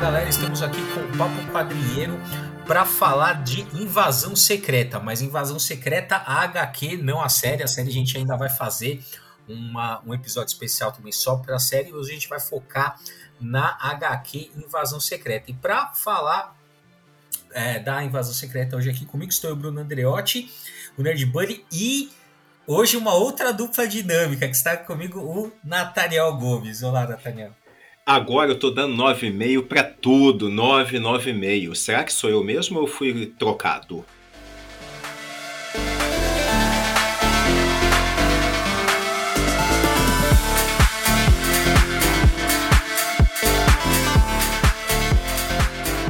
Galera, estamos aqui com o Papo Quadrinheiro para falar de Invasão Secreta, mas Invasão Secreta a HQ, não a série. A série a gente ainda vai fazer uma, um episódio especial também só para a série. Hoje a gente vai focar na HQ Invasão Secreta. E para falar é, da Invasão Secreta hoje aqui comigo estou o Bruno Andreotti, o Nerd Bunny e hoje uma outra dupla dinâmica que está comigo o Nathaniel Gomes. Olá, Nathaniel. Agora eu tô dando 9,5 para tudo, 9, 9,5. Será que sou eu mesmo ou fui trocado?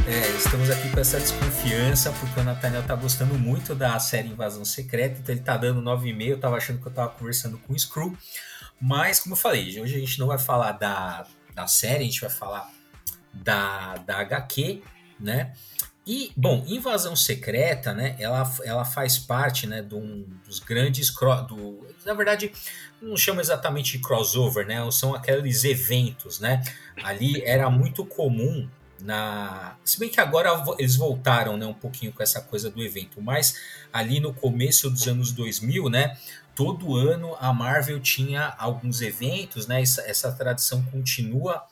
É, estamos aqui com essa desconfiança, porque o Nathaniel tá gostando muito da série Invasão Secreta, então ele tá dando 9,5. Eu tava achando que eu tava conversando com o Screw. Mas, como eu falei, hoje a gente não vai falar da, da série, a gente vai falar da, da HQ, né? E, bom, Invasão Secreta, né? Ela, ela faz parte, né, de um dos grandes. Do, na verdade, não chama exatamente de crossover, né? São aqueles eventos, né? Ali era muito comum na. Se bem que agora eles voltaram, né, um pouquinho com essa coisa do evento, mas ali no começo dos anos 2000, né? Todo ano a Marvel tinha alguns eventos, né? Essa, essa tradição continua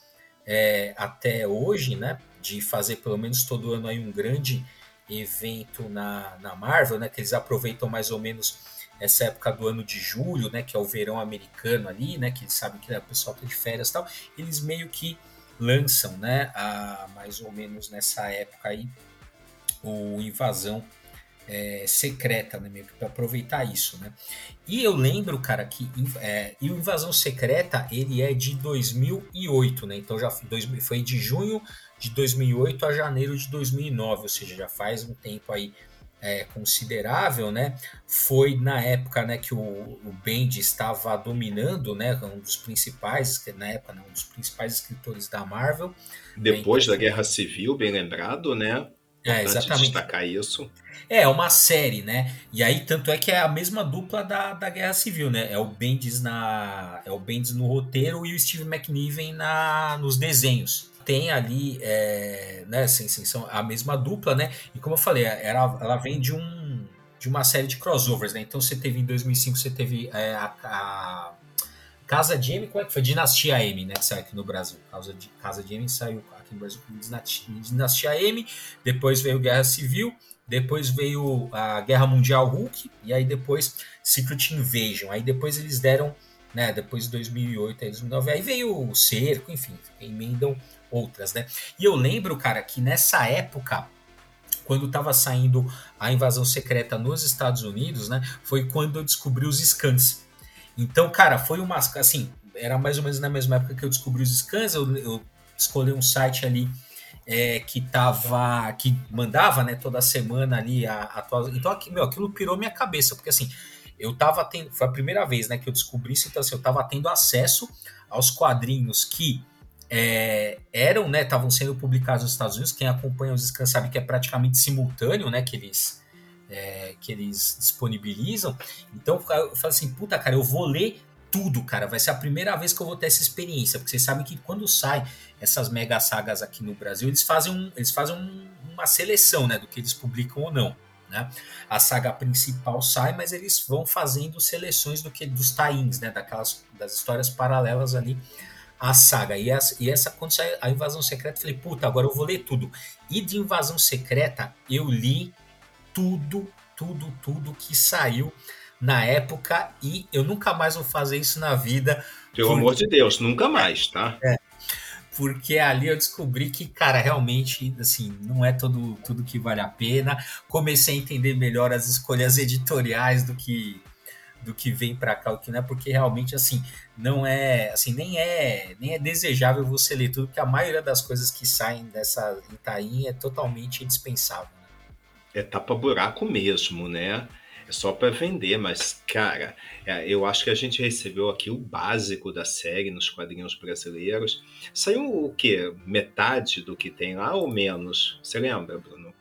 é, até hoje, né? De fazer pelo menos todo ano aí um grande evento na, na Marvel, né? Que eles aproveitam mais ou menos essa época do ano de julho, né? Que é o verão americano ali, né? Que eles sabem que né, o pessoal tá de férias e tal. Eles meio que lançam, né? A, mais ou menos nessa época aí o Invasão é, secreta, né, meio que para aproveitar isso, né? E eu lembro, cara, que é, e o Invasão Secreta ele é de 2008, né? Então já foi de junho de 2008 a janeiro de 2009, ou seja, já faz um tempo aí é, considerável, né? Foi na época, né, que o, o Bendis estava dominando, né, um dos principais, na época, né, um dos principais escritores da Marvel. Depois da Guerra Civil, bem lembrado, né? É, exatamente. destacar isso. É, uma série, né? E aí, tanto é que é a mesma dupla da, da Guerra Civil, né? É o Bendis na. É o Bendis no roteiro e o Steve McNiven na, nos desenhos. Tem ali, é, né, assim, assim, são a mesma dupla, né? E como eu falei, ela, ela vem de um de uma série de crossovers, né? Então você teve em 2005, você teve é, a, a Casa de M, como é que foi? Dinastia M, né? Que saiu aqui no Brasil. Casa de, Casa de M saiu aqui no Brasil como Dinastia M. Depois veio Guerra Civil. Depois veio a Guerra Mundial Hulk. E aí depois Secret Invasion. Aí depois eles deram, né? Depois de 2008, aí 2009. Aí veio o Cerco, enfim. Emendam outras, né? E eu lembro, cara, que nessa época quando estava saindo a invasão secreta nos Estados Unidos, né? Foi quando eu descobri os scans. Então, cara, foi uma. Assim, era mais ou menos na mesma época que eu descobri os scans, eu, eu escolhi um site ali é, que tava. que mandava, né, toda semana ali a atual. Então, aqui, meu, aquilo pirou minha cabeça, porque assim, eu tava tendo. Foi a primeira vez né, que eu descobri isso, então assim, eu tava tendo acesso aos quadrinhos que. É, eram, né, estavam sendo publicados nos Estados Unidos. Quem acompanha os scans sabe que é praticamente simultâneo, né, que eles, é, que eles disponibilizam. Então eu falei assim, puta cara, eu vou ler tudo, cara. Vai ser a primeira vez que eu vou ter essa experiência, porque vocês sabem que quando sai essas mega sagas aqui no Brasil, eles fazem, um, eles fazem um, uma seleção, né, do que eles publicam ou não. Né? A saga principal sai, mas eles vão fazendo seleções do que dos tains, né, daquelas das histórias paralelas ali à saga. E essa, e essa quando sai a Invasão Secreta, eu falei, puta, agora eu vou ler tudo. E de Invasão Secreta, eu li tudo, tudo, tudo que saiu na época e eu nunca mais vou fazer isso na vida. Pelo porque... amor de Deus, nunca mais, tá? É, porque ali eu descobri que, cara, realmente, assim, não é todo, tudo que vale a pena. Comecei a entender melhor as escolhas editoriais do que do que vem para cá, o que não é, porque realmente, assim, não é, assim, nem é, nem é desejável você ler tudo, porque a maioria das coisas que saem dessa Itaim é totalmente indispensável é tapa-buraco mesmo, né? É só para vender, mas, cara, é, eu acho que a gente recebeu aqui o básico da série nos quadrinhos brasileiros. Saiu o quê? Metade do que tem lá ou menos? Você lembra, Bruno?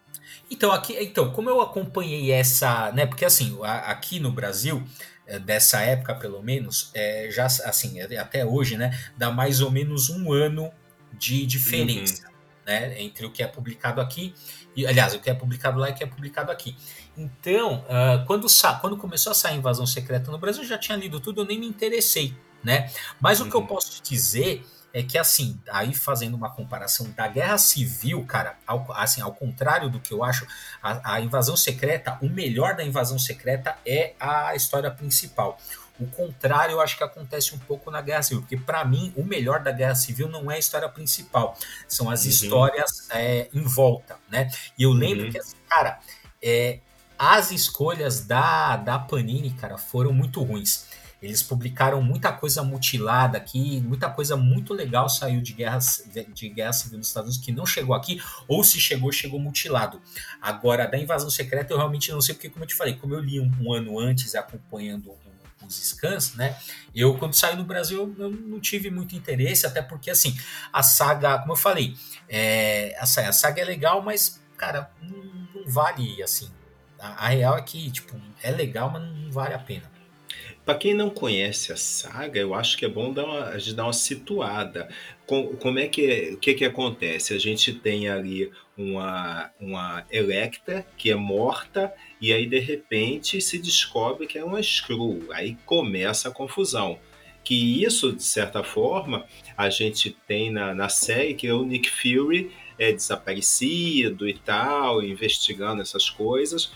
Então, aqui, então, como eu acompanhei essa, né? Porque assim, aqui no Brasil, é, dessa época pelo menos, é, já assim, até hoje, né? Dá mais ou menos um ano de diferença. Uhum né, entre o que é publicado aqui e, aliás, o que é publicado lá e o que é publicado aqui. Então, uh, quando, quando começou a sair Invasão Secreta no Brasil, eu já tinha lido tudo, eu nem me interessei, né? Mas uhum. o que eu uhum. posso dizer é que, assim, aí fazendo uma comparação da Guerra Civil, cara, ao, assim, ao contrário do que eu acho, a, a Invasão Secreta, o melhor da Invasão Secreta é a história principal. O contrário, eu acho que acontece um pouco na Guerra Civil, porque para mim o melhor da Guerra Civil não é a história principal, são as uhum. histórias é, em volta, né? E eu lembro uhum. que, assim, cara, é, as escolhas da, da Panini, cara, foram muito ruins. Eles publicaram muita coisa mutilada aqui, muita coisa muito legal saiu de guerra, de guerra civil nos Estados Unidos que não chegou aqui, ou se chegou, chegou mutilado. Agora, da invasão secreta, eu realmente não sei, porque, como eu te falei, como eu li um, um ano antes acompanhando os scans, né? Eu, quando saí no Brasil, eu não tive muito interesse, até porque, assim, a saga, como eu falei, é, a, a saga é legal, mas, cara, não, não vale, assim. A, a, real é que, tipo, é legal, mas não vale a pena. Para quem não conhece a saga, eu acho que é bom dar uma, a gente dar uma situada. Com, como é que o que, que acontece? A gente tem ali uma, uma Electra que é morta e aí de repente se descobre que é uma Skrull. Aí começa a confusão. Que isso, de certa forma, a gente tem na, na série que é o Nick Fury é desaparecido e tal, investigando essas coisas.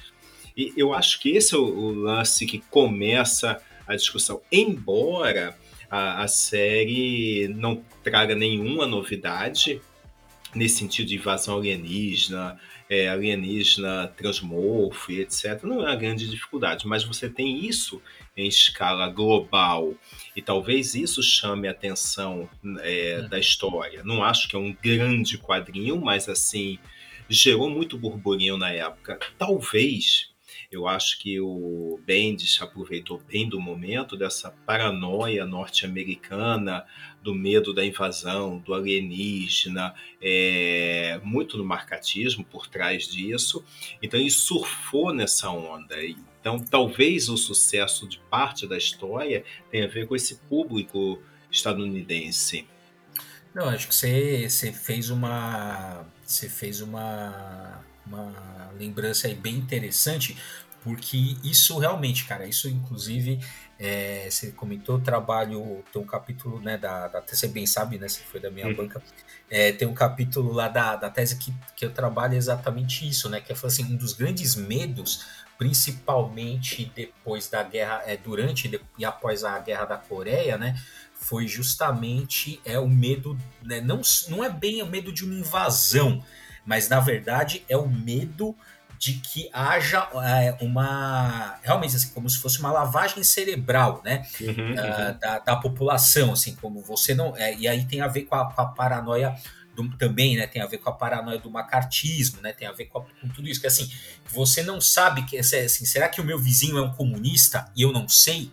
E eu acho que esse é o, o lance que começa a discussão. Embora a, a série não traga nenhuma novidade nesse sentido de invasão alienígena, é, alienígena transmorfo e etc., não é uma grande dificuldade, mas você tem isso em escala global e talvez isso chame a atenção é, da história. Não acho que é um grande quadrinho, mas assim gerou muito burburinho na época. Talvez eu acho que o Bendis aproveitou bem do momento dessa paranoia norte-americana, do medo da invasão, do alienígena, é, muito no marcatismo por trás disso. Então ele surfou nessa onda. Então talvez o sucesso de parte da história tenha a ver com esse público estadunidense. Não, acho que você, você fez uma. Você fez uma uma lembrança aí bem interessante, porque isso realmente, cara, isso inclusive, é, você comentou, trabalho, tem um capítulo, né, da, da você bem sabe, né, se foi da minha hum. banca, é, tem um capítulo lá da, da tese que, que eu trabalho exatamente isso, né, que é assim, um dos grandes medos, principalmente depois da guerra, é, durante e após a guerra da Coreia, né, foi justamente é o medo, né, não, não é bem o medo de uma invasão, mas na verdade é o medo de que haja é, uma realmente assim como se fosse uma lavagem cerebral né? Uhum, uh, uhum. Da, da, população assim como você não é, e aí tem a ver com a, com a paranoia do, também né? Tem a ver com a paranoia do macartismo né? Tem a ver com, a, com tudo isso que assim você não sabe que assim será que o meu vizinho é um comunista e eu não sei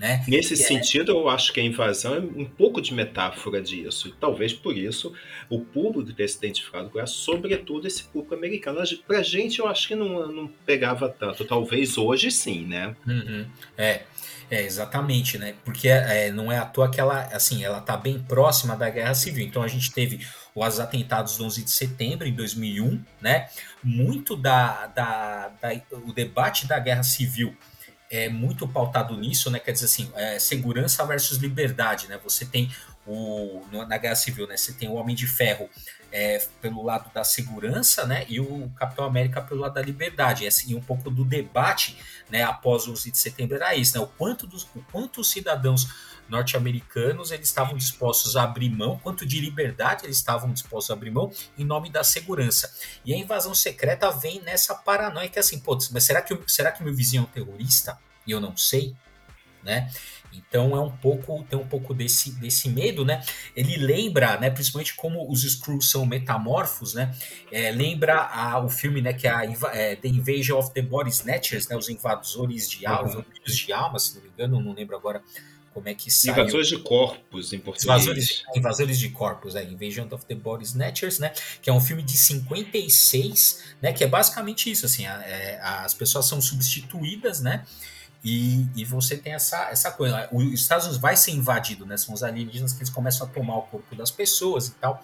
né? Nesse que é sentido, é... eu acho que a invasão é um pouco de metáfora disso. E talvez por isso o público tenha se identificado com ela, sobretudo esse público americano. Pra gente, eu acho que não, não pegava tanto. Talvez hoje sim, né? Uhum. É. É, exatamente, né? Porque é, não é à toa que ela, assim, ela tá bem próxima da Guerra Civil. Então a gente teve os atentados do 11 de setembro em 2001, né? Muito da, da, da o debate da Guerra Civil é muito pautado nisso, né? Quer dizer assim, é, segurança versus liberdade, né? Você tem o na Guerra Civil, né? Você tem o Homem de Ferro é, pelo lado da segurança, né? E o Capitão América pelo lado da liberdade. E assim, um pouco do debate, né? Após o 11 de setembro era isso, né? O quanto dos, o quanto os cidadãos norte-americanos eles estavam dispostos a abrir mão, quanto de liberdade eles estavam dispostos a abrir mão em nome da segurança. E a invasão secreta vem nessa paranoia que é assim, pô, mas será que, será que meu vizinho é um terrorista e eu não sei? Né? Então é um pouco tem um pouco desse, desse medo, né? Ele lembra, né? Principalmente como os Skrulls são metamorfos, né? É, lembra a, o filme, né? Que é, a, é, The Invasion of the Body Snatchers, né? Os invasores de almas, uhum. de almas, se não me engano, não lembro agora como é que saiu. Invasores de corpos, em português. Invasores, invasores de corpos, é, Invasion of the Body Snatchers, né? Que é um filme de 56, né? Que é basicamente isso, assim, é, as pessoas são substituídas, né? E, e você tem essa, essa coisa. Os Estados Unidos vai ser invadido, né? São os alienígenas que eles começam a tomar o corpo das pessoas e tal.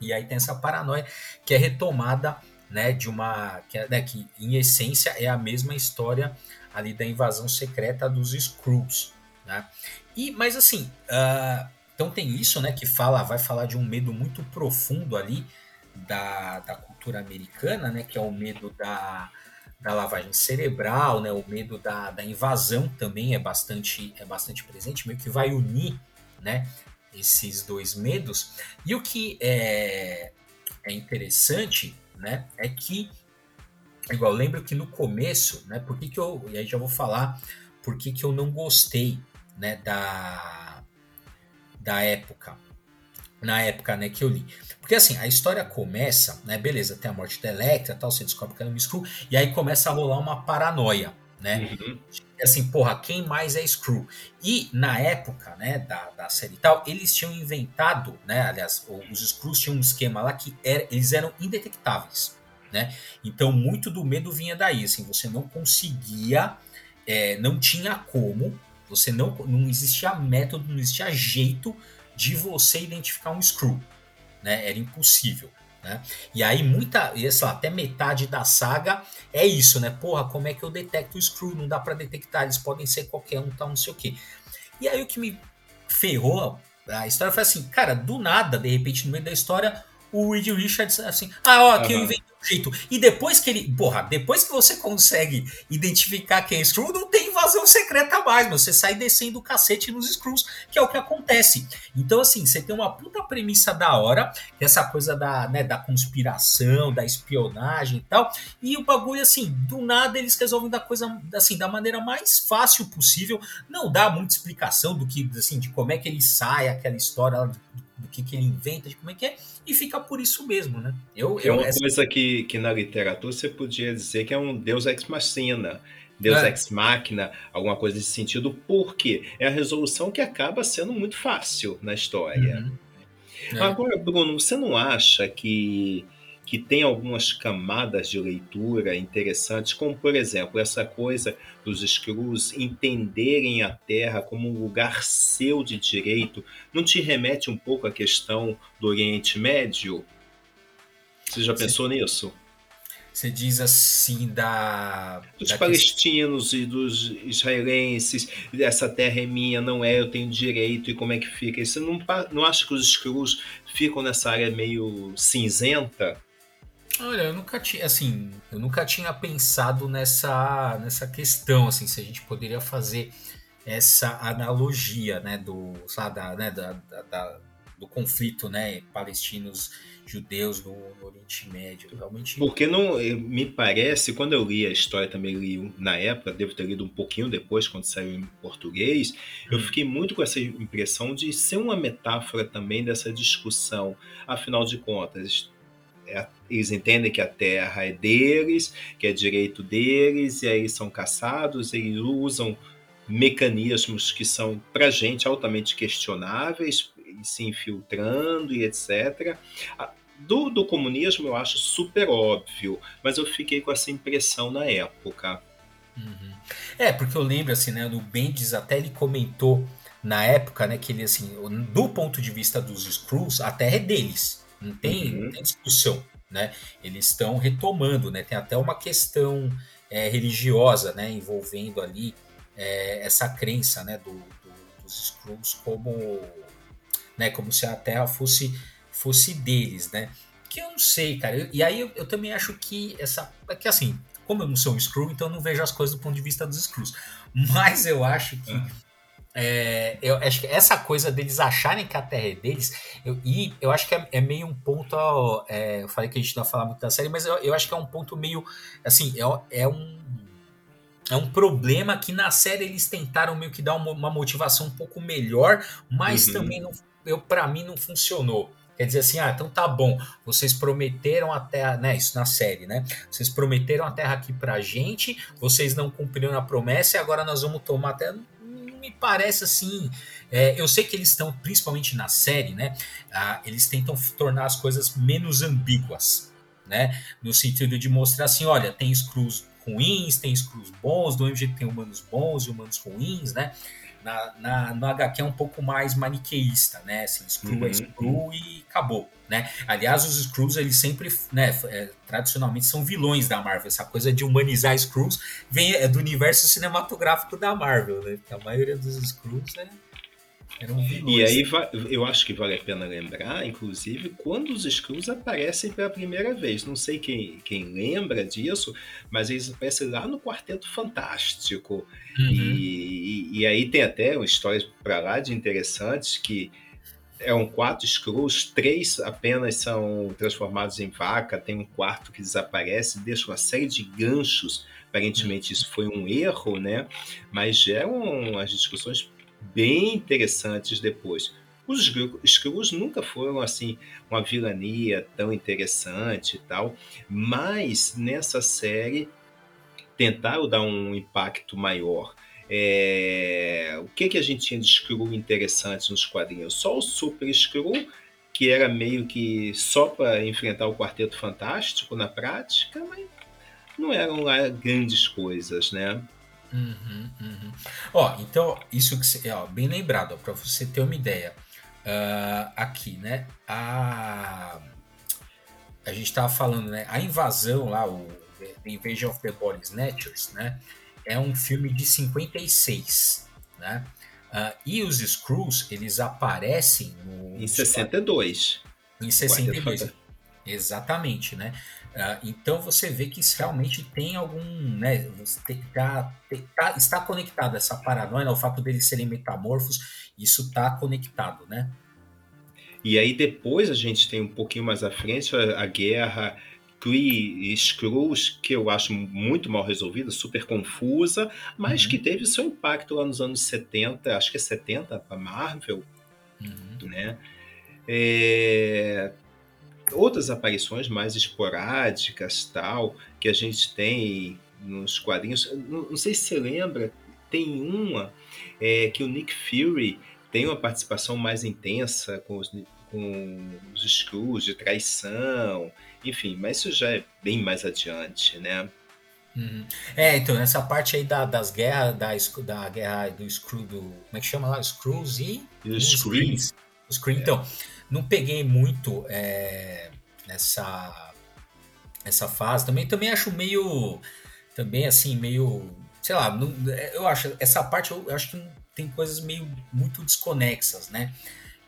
E aí tem essa paranoia que é retomada né, de uma. Que, é, né, que em essência é a mesma história ali da invasão secreta dos Skrulls. Né? E, mas assim, uh, então tem isso, né, que fala, vai falar de um medo muito profundo ali da, da cultura americana, né, que é o medo da, da lavagem cerebral, né, o medo da, da invasão também é bastante é bastante presente, meio que vai unir, né, esses dois medos. E o que é, é interessante, né, é que igual lembro que no começo, né, por que, que eu e aí já vou falar por que, que eu não gostei, né, da da época na época né, que eu li. Porque assim, a história começa, né? Beleza, tem a morte da Electra tal, você descobre que ela é uma Screw, e aí começa a rolar uma paranoia, né? Uhum. Assim, porra, quem mais é Screw? E na época, né, da, da série e tal, eles tinham inventado, né? Aliás, os Screws tinham um esquema lá que era, eles eram indetectáveis, né? Então, muito do medo vinha daí, assim, você não conseguia, é, não tinha como, você não, não existia método, não existia jeito de você identificar um screw. Né? Era impossível. Né? E aí, muita, sei lá, até metade da saga é isso, né? Porra, como é que eu detecto o screw? Não dá para detectar, eles podem ser qualquer um, tal, não sei o quê. E aí, o que me ferrou, a história foi assim, cara, do nada, de repente, no meio da história, o Reed Richards, assim, ah, ó, aqui uhum. eu inventei jeito. E depois que ele. Porra, depois que você consegue identificar quem é Screw, não tem invasão secreta mais, meu. Você sai descendo o cacete nos Screws, que é o que acontece. Então, assim, você tem uma puta premissa da hora, que é essa coisa da, né, da conspiração, da espionagem e tal. E o bagulho, assim, do nada eles resolvem da coisa, assim, da maneira mais fácil possível. Não dá muita explicação do que, assim, de como é que ele sai, aquela história do, do que, que ele inventa, de como é que é e fica por isso mesmo, né? Eu, é uma essa... coisa que, que na literatura você podia dizer que é um deus ex machina, deus é. ex machina, alguma coisa nesse sentido, porque é a resolução que acaba sendo muito fácil na história. Uhum. É. Agora, Bruno, você não acha que que tem algumas camadas de leitura interessantes, como por exemplo essa coisa dos Screws entenderem a Terra como um lugar seu de direito, não te remete um pouco à questão do Oriente Médio? Você já pensou nisso? Você diz assim da. Dos da palestinos e dos israelenses, essa terra é minha, não é, eu tenho direito, e como é que fica? Você não, não acha que os Screws ficam nessa área meio cinzenta? Olha, eu nunca tinha, assim, eu nunca tinha pensado nessa, nessa questão, assim, se a gente poderia fazer essa analogia, né, do, sabe, da, né, da, da, do conflito, né, palestinos judeus no, no, Oriente Médio, realmente. Porque não, me parece, quando eu li a história também li na época, devo ter lido um pouquinho depois quando saiu em português, eu hum. fiquei muito com essa impressão de ser uma metáfora também dessa discussão. Afinal de contas, é, eles entendem que a terra é deles, que é direito deles, e aí são caçados, eles usam mecanismos que são, para gente, altamente questionáveis, se infiltrando e etc. Do, do comunismo eu acho super óbvio, mas eu fiquei com essa impressão na época. Uhum. É, porque eu lembro, assim, né, do Bendis até ele comentou na época, né, que ele, assim, do ponto de vista dos Screws, a terra é deles. Não tem, uhum. não tem discussão, né? Eles estão retomando, né? Tem até uma questão é, religiosa, né? Envolvendo ali é, essa crença, né? Do, do, dos Skrulls como, né? Como se a Terra fosse fosse deles, né? Que eu não sei, cara. e aí eu, eu, também acho que essa, é que assim, como eu não sou um Skrull, então eu não vejo as coisas do ponto de vista dos Skrulls. Mas eu acho que uhum é, eu acho que essa coisa deles acharem que a Terra é deles, eu, e eu acho que é, é meio um ponto. É, eu falei que a gente não vai falar muito da série, mas eu, eu acho que é um ponto meio. Assim, é, é um. É um problema que na série eles tentaram meio que dar uma, uma motivação um pouco melhor, mas uhum. também não, eu para mim não funcionou. Quer dizer assim, ah, então tá bom, vocês prometeram a terra, né? Isso na série, né? Vocês prometeram a terra aqui pra gente, vocês não cumpriram a promessa e agora nós vamos tomar a terra me parece assim. É, eu sei que eles estão, principalmente na série, né? Ah, eles tentam tornar as coisas menos ambíguas, né? No sentido de mostrar assim: olha, tem Screws ruins, tem Skrulls bons, do mesmo jeito tem humanos bons e humanos ruins, né? Na, na, no HQ é um pouco mais maniqueísta, né? Assim, Skrull é uhum. é Skrull e acabou, né? Aliás, os Skrulls, eles sempre, né, é, tradicionalmente são vilões da Marvel. Essa coisa de humanizar Skrulls vem é do universo cinematográfico da Marvel, né? Porque a maioria dos Skrulls é e aí eu acho que vale a pena lembrar, inclusive, quando os Skrulls aparecem pela primeira vez. Não sei quem, quem lembra disso, mas eles aparecem lá no Quarteto Fantástico. Uhum. E, e, e, aí tem até histórias para lá de interessantes que eram quatro Skrulls, três apenas são transformados em vaca, tem um quarto que desaparece, deixa uma série de ganchos. Aparentemente isso foi um erro, né? Mas geram as discussões bem interessantes depois. Os Skrulls nunca foram assim uma vilania tão interessante e tal, mas nessa série tentaram dar um impacto maior. É... O que, que a gente tinha de Skrull interessante nos quadrinhos? Só o Super Skrull, que era meio que só para enfrentar o Quarteto Fantástico na prática, mas não eram lá grandes coisas, né? Uhum, uhum. Ó, então, isso que você. Ó, bem lembrado, para você ter uma ideia. Uh, aqui, né? A, a gente estava falando, né? A invasão lá, o The Invasion of the Body Snatchers, né? É um filme de 56, né? Uh, e os Screws, eles aparecem no. Em 62. Em 62. Exatamente, né? Uh, então você vê que isso realmente tem algum, né? Tá, tá, está conectado essa paranoia, né, o fato deles serem metamorfos, isso está conectado, né? E aí depois a gente tem um pouquinho mais à frente a, a guerra Kree e Skrulls, que eu acho muito mal resolvida, super confusa, mas uhum. que teve seu impacto lá nos anos 70, acho que é 70 para Marvel, uhum. né? É, outras aparições mais esporádicas, tal, que a gente tem nos quadrinhos. Não, não sei se você lembra, tem uma é, que o Nick Fury tem uma participação mais intensa com os, com os Skrulls de traição, enfim, mas isso já é bem mais adiante, né? Uhum. É, então, essa parte aí da, das guerras, da, da guerra do Skrull, do. Como é que chama lá? Skrulls e. E os Screens. Os Screens, é. então não peguei muito é, nessa essa fase. Também também acho meio também assim meio sei lá. Não, eu acho essa parte eu, eu acho que tem coisas meio muito desconexas, né?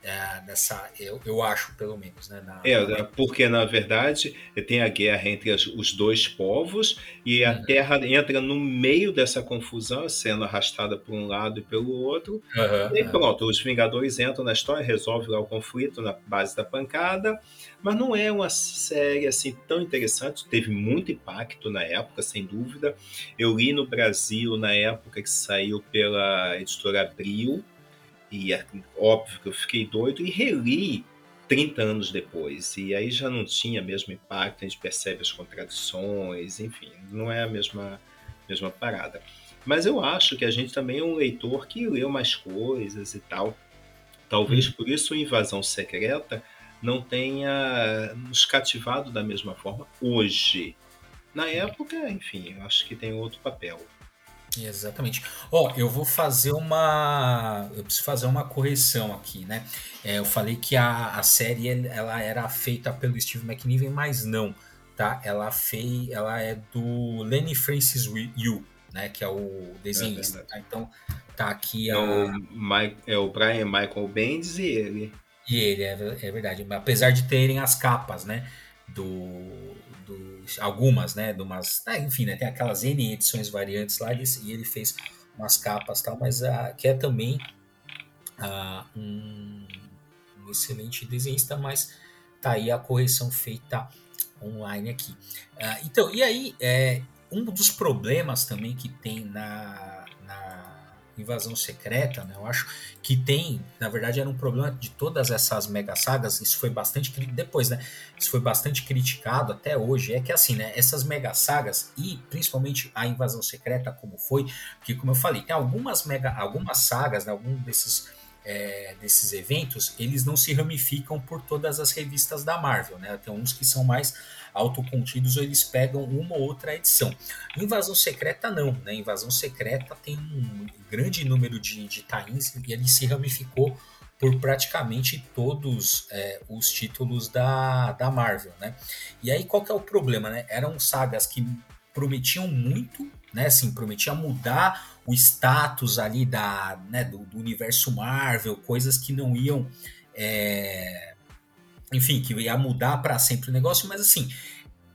É, nessa, eu, eu acho, pelo menos. Né, na, é, porque na verdade tem a guerra entre as, os dois povos e a uhum. Terra entra no meio dessa confusão, sendo arrastada por um lado e pelo outro. Uhum, e pronto, uhum. os Vingadores entram na história, resolvem lá o conflito na base da pancada, mas não é uma série assim tão interessante. Teve muito impacto na época, sem dúvida. Eu li no Brasil na época que saiu pela editora Abril. E é óbvio que eu fiquei doido e reli 30 anos depois. E aí já não tinha mesmo impacto, a gente percebe as contradições, enfim, não é a mesma, mesma parada. Mas eu acho que a gente também é um leitor que leu mais coisas e tal. Talvez hum. por isso a Invasão Secreta não tenha nos cativado da mesma forma hoje. Na época, enfim, eu acho que tem outro papel. Exatamente. Ó, eu vou fazer uma. Eu preciso fazer uma correção aqui, né? É, eu falei que a, a série ela era feita pelo Steve McNiven, mas não, tá? Ela fez, ela é do Lenny Francis Yu, né? Que é o desenhista. É tá? Então tá aqui é a... o, Mike, é o Brian Michael Bendis e ele. E ele é, é verdade. Apesar de terem as capas, né? Do algumas, né, de umas, ah, enfim, né, tem aquelas N edições variantes lá, e ele fez umas capas tal, mas uh, que é também uh, um, um, excelente desenhista, mas tá aí a correção feita online aqui. Uh, então, e aí, é, um dos problemas também que tem na Invasão Secreta, né? Eu acho que tem, na verdade, era um problema de todas essas mega sagas. Isso foi bastante depois, né? Isso foi bastante criticado até hoje. É que assim, né? Essas mega sagas e principalmente a Invasão Secreta, como foi, porque como eu falei, tem algumas mega, algumas sagas, né? Algum desses é, desses eventos, eles não se ramificam por todas as revistas da Marvel, né? Tem uns que são mais autocontidos ou eles pegam uma ou outra edição. Invasão Secreta não, né? Invasão Secreta tem um grande número de, de tains e ele se ramificou por praticamente todos é, os títulos da, da Marvel, né? E aí qual que é o problema, né? Eram sagas que prometiam muito, né? Assim, prometia mudar o status ali da, né, do, do universo Marvel, coisas que não iam, é, enfim, que ia mudar para sempre o negócio, mas assim,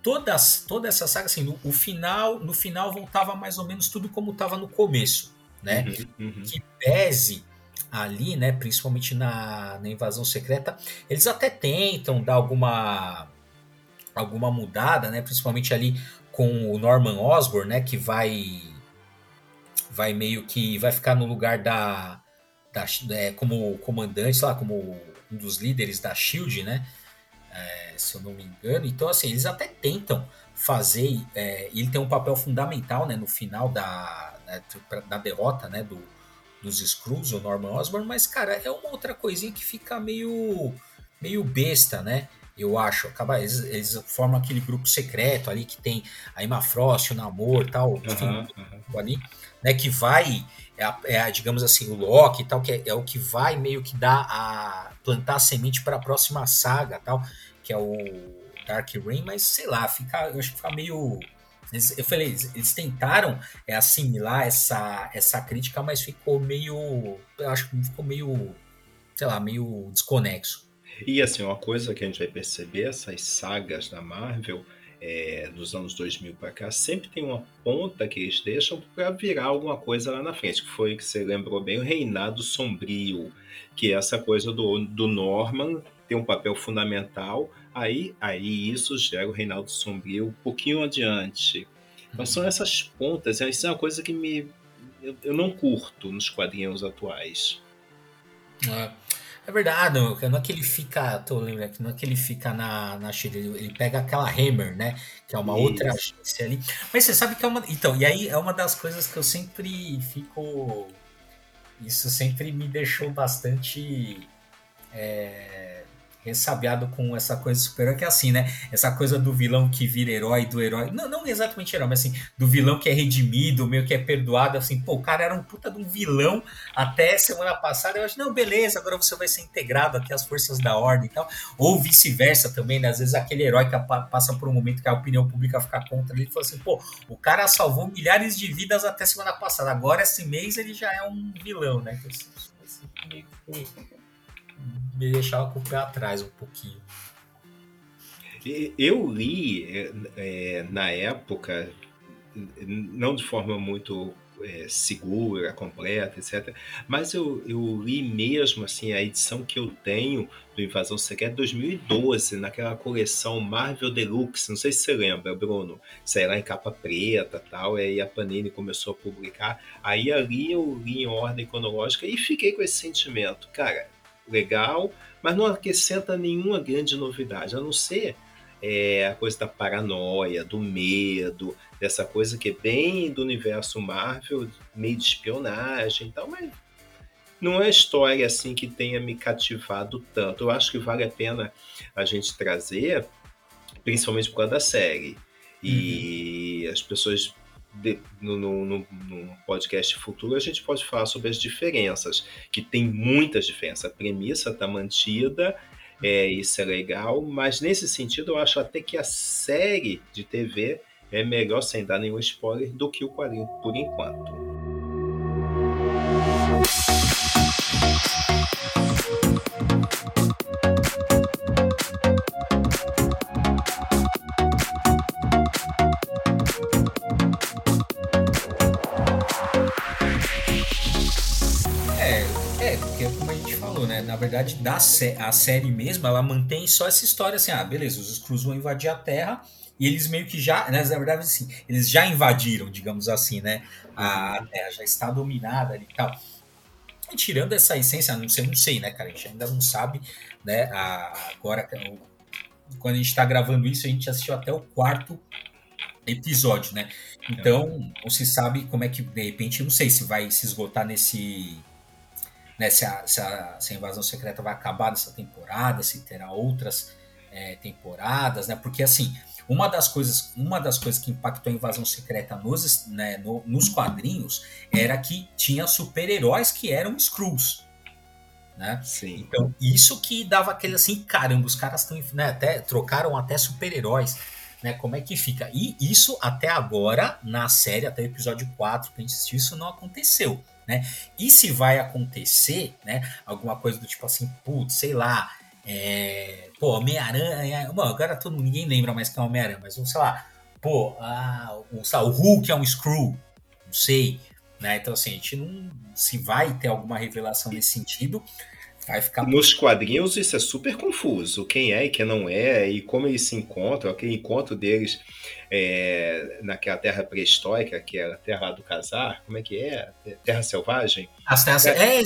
todas, toda essa saga, assim, no, o final, no final voltava mais ou menos tudo como estava no começo, né? Uhum, uhum. Que pese ali, né, principalmente na, na invasão secreta, eles até tentam dar alguma alguma mudada, né, principalmente ali com o Norman Osborn, né, que vai vai meio que vai ficar no lugar da, da é, como comandante, lá, como um dos líderes da Shield, né, é, se eu não me engano. Então assim, eles até tentam fazer, é, ele tem um papel fundamental, né, no final da né, da derrota, né, do dos Screws, o Norman Osborn, mas, cara, é uma outra coisinha que fica meio, meio besta, né? Eu acho. Acaba, eles, eles formam aquele grupo secreto ali que tem a Emma Frost, o Namor e tal, enfim, uhum, uhum. ali, né? Que vai, é, é, digamos assim, o Loki e tal, que é, é, o que vai meio que dar a plantar a semente para a próxima saga tal, que é o Dark Reign, mas sei lá, fica, eu acho que fica meio eles, eu falei, eles, eles tentaram é, assimilar essa, essa crítica, mas ficou meio. Eu acho que ficou meio. sei lá, meio desconexo. E assim, uma coisa que a gente vai perceber, essas sagas da Marvel. É, dos anos 2000 para cá, sempre tem uma ponta que eles deixam para virar alguma coisa lá na frente, que foi que você lembrou bem, o Reinado Sombrio, que é essa coisa do, do Norman tem um papel fundamental, aí, aí isso gera o Reinaldo Sombrio um pouquinho adiante. Então são essas pontas, isso é uma coisa que me eu, eu não curto nos quadrinhos atuais. É, é verdade, não, é que ele fica, tô lembrando não é que ele fica na, na Chile, ele pega aquela Hammer, né, que é uma isso. outra agência ali. Mas você sabe que é uma, então, e aí é uma das coisas que eu sempre fico, isso sempre me deixou bastante é, ressabiado com essa coisa super que é assim, né? Essa coisa do vilão que vira herói, do herói. Não, não exatamente herói, mas assim, do vilão que é redimido, meio que é perdoado. Assim, pô, o cara era um puta de um vilão até semana passada. Eu acho, não, beleza, agora você vai ser integrado até as forças da ordem e tal. Ou vice-versa também, né? Às vezes aquele herói que passa por um momento que a opinião pública fica contra ele e fala assim, pô, o cara salvou milhares de vidas até semana passada. Agora, esse mês, ele já é um vilão, né? Então, assim, meio que me deixava com o pé atrás um pouquinho. Eu li é, é, na época, não de forma muito é, segura, completa, etc. Mas eu, eu li mesmo assim a edição que eu tenho do Invasão Secreta 2012, naquela coleção Marvel Deluxe. Não sei se você lembra, Bruno. Saiu lá em capa preta tal. Aí a Panini começou a publicar. Aí ali eu li em ordem cronológica e fiquei com esse sentimento. Cara, legal, mas não acrescenta nenhuma grande novidade, a não ser é, a coisa da paranoia, do medo, dessa coisa que é bem do universo Marvel, meio de espionagem e tal, mas não é história assim que tenha me cativado tanto. Eu acho que vale a pena a gente trazer, principalmente por causa da série. E uhum. as pessoas de, no, no, no, podcast futuro a gente pode falar sobre as diferenças, que tem muitas diferenças. A premissa está mantida, é, isso é legal, mas nesse sentido eu acho até que a série de TV é melhor, sem dar nenhum spoiler, do que o quadrinho por enquanto. Verdade, da sé a série mesmo, ela mantém só essa história assim, ah, beleza, os Skrulls vão invadir a Terra e eles meio que já, né, na verdade, assim, eles já invadiram, digamos assim, né, a Terra já está dominada ali e tal. E tirando essa essência, não sei, não sei, né, cara, a gente ainda não sabe, né, a, agora, quando a gente está gravando isso, a gente assistiu até o quarto episódio, né? Então, não se sabe como é que, de repente, não sei se vai se esgotar nesse né, se, a, se, a, se, a, invasão secreta vai acabar nessa temporada, se terá outras é, temporadas, né? Porque assim, uma das coisas, uma das coisas que impactou a invasão secreta nos, né, no, nos quadrinhos era que tinha super-heróis que eram Skrulls. Né? Sim. Então, isso que dava aquele assim, caramba, os caras estão né, até trocaram até super-heróis, né? Como é que fica? E isso até agora na série, até o episódio 4 que a gente assistiu, isso não aconteceu, né? E se vai acontecer, né, alguma coisa do tipo assim, putz, sei lá, é, pô, Homem-Aranha. Agora todo ninguém lembra mais que é Homem-Aranha, mas sei lá, pô, o, o Hulk é um Screw, não sei. Né? Então, assim, a gente não. Se vai ter alguma revelação nesse sentido, vai ficar. Nos quadrinhos, isso é super confuso. Quem é e quem não é, e como eles se encontram, aquele encontro deles é, naquela terra pré-histórica, que era a terra do casar, como é que é? Terra selvagem? As terras, é, é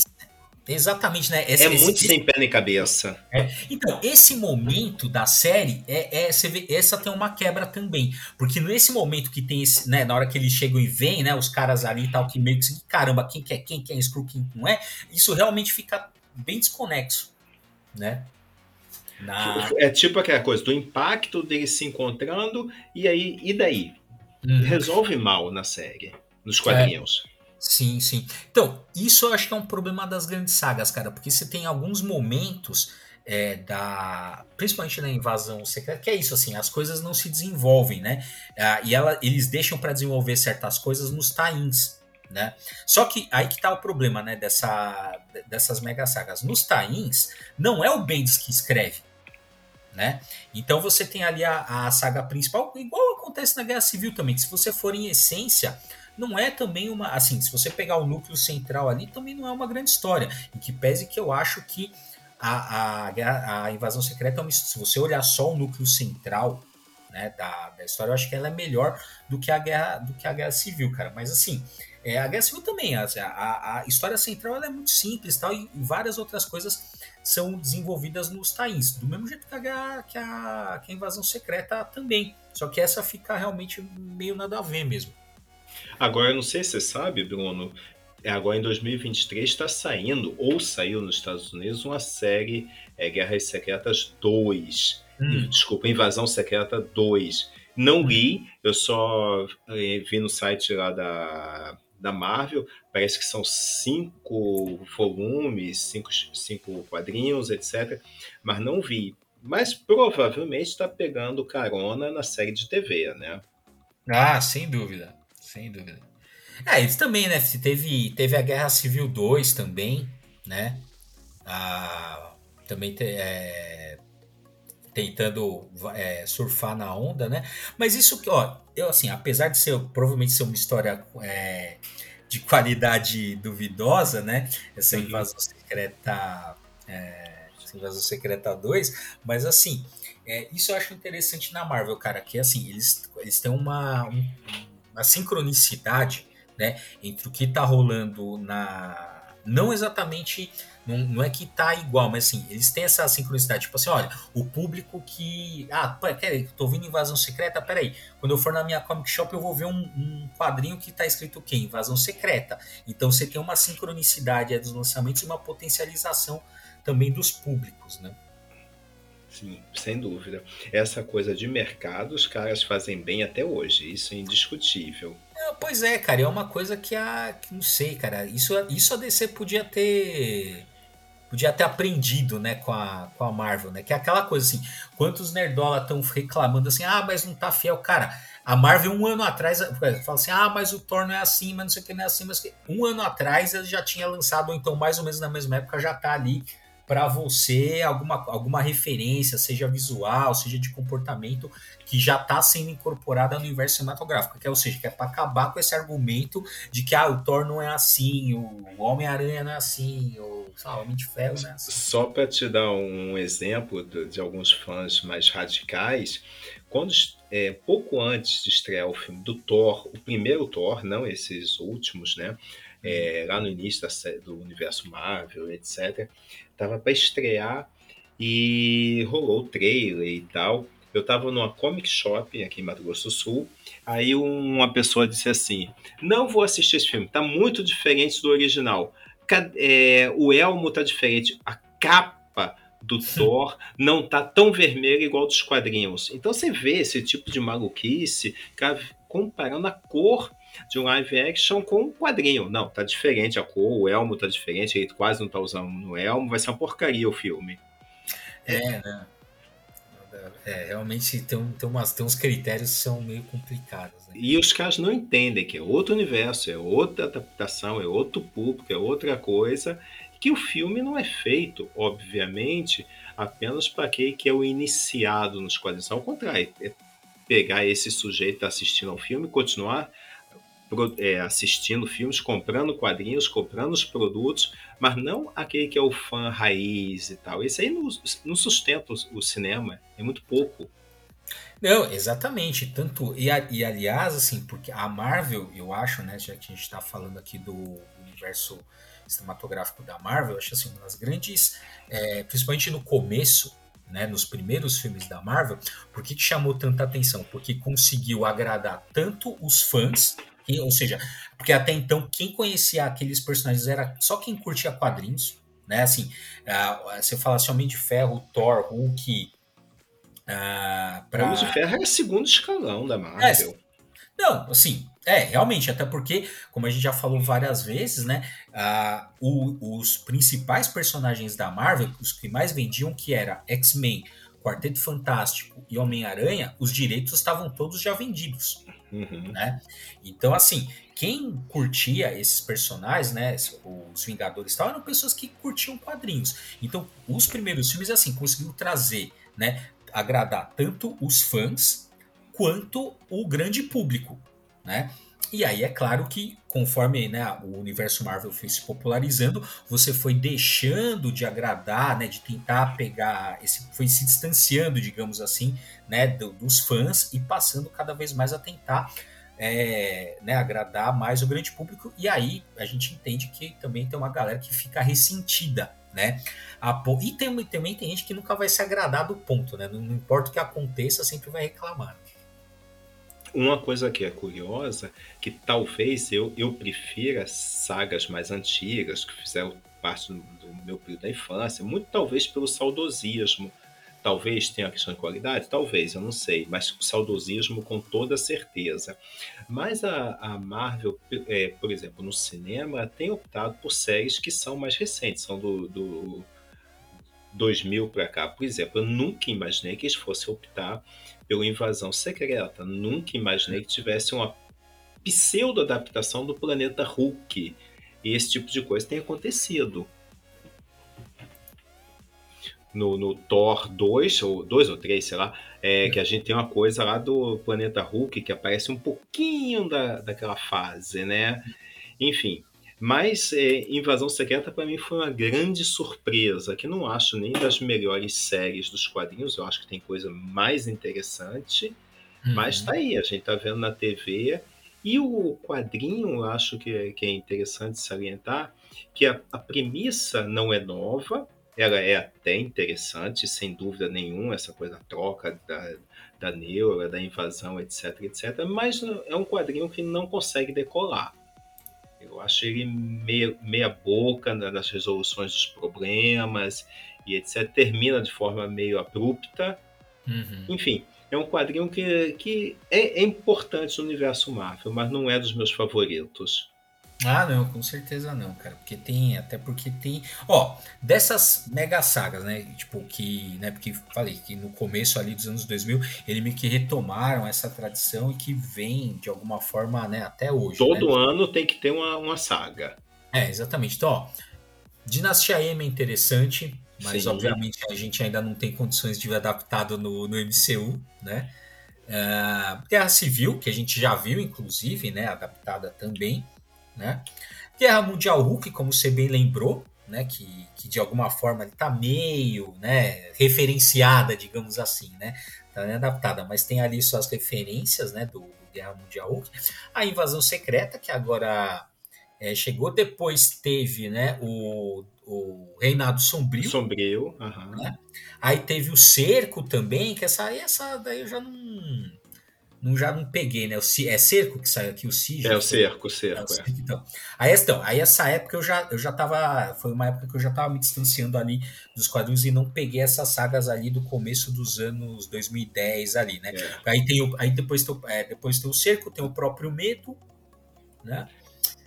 Exatamente, né? Esse, é muito esse, sem pé nem cabeça. É. Então, esse momento da série, é, é, você vê, essa tem uma quebra também. Porque nesse momento que tem esse, né? Na hora que eles chegam e vêm, né? Os caras ali e tal, que meio que caramba, quem que é quem, quem é Screw, quem não é, isso realmente fica bem desconexo, né? Na... É tipo aquela coisa do impacto deles se encontrando, e aí, e daí? Hum. Resolve mal na série, nos quadrinhos. É. Sim, sim. Então, isso eu acho que é um problema das grandes sagas, cara, porque você tem alguns momentos é, da. Principalmente na invasão secreta, que é isso, assim, as coisas não se desenvolvem, né? Ah, e ela, eles deixam para desenvolver certas coisas nos tains. Né? Só que aí que tá o problema né, dessa, dessas mega sagas. Nos tains, não é o Bendis que escreve. Né? Então você tem ali a, a saga principal, igual acontece na Guerra Civil também, que se você for em essência, não é também uma. Assim, se você pegar o núcleo central ali, também não é uma grande história. Em que pese que eu acho que a, a, a invasão secreta, é se você olhar só o núcleo central né, da, da história, eu acho que ela é melhor do que a guerra, do que a guerra civil, cara. Mas assim. É, a Guerra Civil também, a, a, a história central é muito simples tal, e várias outras coisas são desenvolvidas nos tains, do mesmo jeito que a, que a, que a invasão secreta também. Só que essa fica realmente meio nada a ver mesmo. Agora, eu não sei se você sabe, Bruno, é, agora em 2023 está saindo, ou saiu nos Estados Unidos, uma série é, Guerras Secretas 2. Hum. Desculpa, Invasão Secreta 2. Não hum. li, eu só é, vi no site lá da, da Marvel, parece que são cinco volumes, cinco, cinco quadrinhos, etc. Mas não vi. Mas provavelmente está pegando carona na série de TV, né? Ah, sem dúvida sem dúvida. É, eles também, né? Teve, teve a Guerra Civil 2 também, né? A, também te, é, tentando é, surfar na onda, né? Mas isso, ó, eu assim, apesar de ser provavelmente ser uma história é, de qualidade duvidosa, né? Essa invasão secreta, é, essa invasão secreta 2, mas assim, é, isso eu acho interessante na Marvel, cara, que assim, eles, eles têm uma, um, uma sincronicidade né, entre o que está rolando na. Não exatamente. Não, não é que tá igual, mas assim, eles têm essa sincronicidade. Tipo assim, olha, o público que. Ah, peraí, tô ouvindo Invasão Secreta, peraí. Quando eu for na minha comic shop, eu vou ver um, um quadrinho que tá escrito o quê? Invasão Secreta. Então você tem uma sincronicidade dos lançamentos e uma potencialização também dos públicos, né? Sim, sem dúvida. Essa coisa de mercado, os caras fazem bem até hoje, isso é indiscutível. É, pois é, cara, é uma coisa que a. Que não sei, cara. Isso, isso a DC podia ter. Podia ter aprendido, né, com a, com a Marvel, né? Que é aquela coisa assim, quantos nerdola estão reclamando assim, ah, mas não tá fiel. Cara, a Marvel um ano atrás fala assim, ah, mas o Thor não é assim, mas não sei o que não é assim, mas que... um ano atrás ele já tinha lançado, ou então mais ou menos na mesma época já tá ali para você alguma, alguma referência, seja visual, seja de comportamento, que já está sendo incorporada no universo cinematográfico. Que é, ou seja, que é para acabar com esse argumento de que ah, o Thor não é assim, o Homem-Aranha não é assim, o, Homem de Ferro não é assim. Só para te dar um exemplo de, de, alguns fãs mais radicais, quando é, pouco antes de estrear o filme do Thor, o primeiro Thor, não esses últimos, né? É, lá no início da, do universo Marvel, etc tava para estrear e rolou o trailer e tal. Eu tava numa comic shop aqui em Mato Grosso do Sul. Aí uma pessoa disse assim: Não vou assistir esse filme, tá muito diferente do original. É, o Elmo tá diferente, a capa do Thor não tá tão vermelha igual dos quadrinhos. Então você vê esse tipo de maluquice comparando a cor de um live action com um quadrinho. Não, tá diferente a cor, o elmo tá diferente, ele quase não tá usando no elmo, vai ser uma porcaria o filme. É, né? É, realmente tem, tem, umas, tem uns critérios que são meio complicados. Né? E os caras não entendem que é outro universo, é outra adaptação, é outro público, é outra coisa. Que o filme não é feito, obviamente, apenas para quem que é o iniciado nos quadrinhos. Ao contrário, é pegar esse sujeito assistindo ao filme, continuar é, assistindo filmes, comprando quadrinhos, comprando os produtos, mas não aquele que é o fã raiz e tal. Esse aí não, não sustenta o, cinema, é muito pouco. Não, exatamente. Tanto e, e, aliás, assim, porque a Marvel, eu acho, né, já que a gente está falando aqui do universo cinematográfico da Marvel, eu acho assim, uma das grandes, é, principalmente no começo, né, nos primeiros filmes da Marvel, por que, que chamou tanta atenção? Porque conseguiu agradar tanto os fãs ou seja, porque até então quem conhecia aqueles personagens era só quem curtia quadrinhos, né? Assim, uh, você fala assim, Homem de Ferro, Thor, Hulk. Uh, pra... Homem de Ferro é segundo escalão da Marvel. É, não, assim, é, realmente, até porque, como a gente já falou várias vezes, né? Uh, o, os principais personagens da Marvel, os que mais vendiam, que era X-Men, Quarteto Fantástico e Homem-Aranha, os direitos estavam todos já vendidos. Uhum. Né? Então, assim, quem curtia esses personagens, né, os Vingadores e tal, eram pessoas que curtiam quadrinhos. Então, os primeiros filmes, assim, conseguiu trazer, né, agradar tanto os fãs quanto o grande público, né? E aí é claro que conforme né, o universo Marvel foi se popularizando, você foi deixando de agradar, né, de tentar pegar esse, foi se distanciando, digamos assim, né, do, dos fãs e passando cada vez mais a tentar é, né, agradar mais o grande público. E aí a gente entende que também tem uma galera que fica ressentida, né? E tem, também tem gente que nunca vai se agradar do ponto, né? Não, não importa o que aconteça, sempre vai reclamar. Uma coisa que é curiosa, que talvez eu, eu prefira sagas mais antigas, que fizeram parte do, do meu período da infância, muito talvez pelo saudosismo. Talvez tenha a questão de qualidade, talvez, eu não sei, mas saudosismo com toda certeza. Mas a, a Marvel, é, por exemplo, no cinema, tem optado por séries que são mais recentes, são do, do 2000 para cá. Por exemplo, eu nunca imaginei que eles fossem optar pela invasão secreta. Nunca imaginei que tivesse uma pseudo-adaptação do planeta Hulk. E esse tipo de coisa tem acontecido. No, no Thor 2, ou 2 ou 3, sei lá, é, que a gente tem uma coisa lá do planeta Hulk que aparece um pouquinho da, daquela fase, né? Enfim, mas é, Invasão Secreta para mim foi uma grande surpresa, que não acho nem das melhores séries dos quadrinhos, eu acho que tem coisa mais interessante, uhum. mas tá aí, a gente tá vendo na TV. E o quadrinho, eu acho que, é, que é interessante salientar, que a, a premissa não é nova, ela é até interessante, sem dúvida nenhuma, essa coisa troca da, da neura, da invasão, etc, etc, mas é um quadrinho que não consegue decolar. Eu acho ele meia, meia boca nas resoluções dos problemas e etc. Termina de forma meio abrupta. Uhum. Enfim, é um quadrinho que, que é, é, importante no universo Marvel, mas não é dos meus favoritos. Ah, não, com certeza não, cara. Porque tem, até porque tem. Ó, dessas mega sagas, né? Tipo, que. Né, porque falei que no começo ali dos anos 2000, ele meio que retomaram essa tradição e que vem de alguma forma, né, até hoje. Todo né? ano tem que ter uma, uma saga. É, exatamente. Então, ó, Dinastia M é interessante, mas Sim. obviamente a gente ainda não tem condições de adaptado no, no MCU, né? Uh, Guerra Civil, que a gente já viu, inclusive, né? Adaptada também né? Guerra Mundial Hulk, como você bem lembrou, né, que, que de alguma forma ele tá meio, né, referenciada, digamos assim, né, tá adaptada, mas tem ali suas referências, né, do, do Guerra Mundial Hulk. A Invasão Secreta, que agora é, chegou, depois teve, né, o, o Reinado Sombrio. Sombrio, uhum. né? Aí teve o Cerco também, que essa essa daí eu já não não, já não peguei, né? O, é Cerco que saiu aqui, o CIG? É o Cerco, o Cerco, é. O cerco é. Então. Aí, então, aí essa época eu já, eu já tava, foi uma época que eu já tava me distanciando ali dos quadrinhos e não peguei essas sagas ali do começo dos anos 2010 ali, né? É. Aí, tem o, aí depois, tem é, depois tem o Cerco, tem o próprio Medo, né?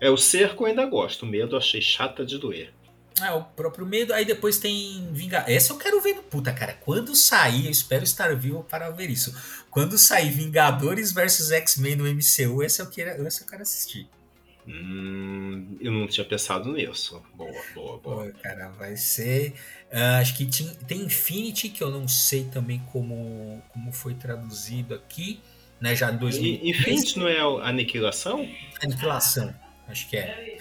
É, o Cerco eu ainda gosto, o Medo eu achei chata de doer. É, o próprio medo. Aí depois tem Vingadores. Essa eu quero ver. Puta, cara, quando sair, eu espero estar vivo para ver isso. Quando sair Vingadores versus X-Men no MCU, essa eu, quero, essa eu quero assistir. Hum, eu não tinha pensado nisso. Boa, boa, boa. Pô, cara, vai ser. Uh, acho que tem, tem Infinity, que eu não sei também como, como foi traduzido aqui, né? Já em 2000. Infinity não é Aniquilação? Aniquilação, acho que é.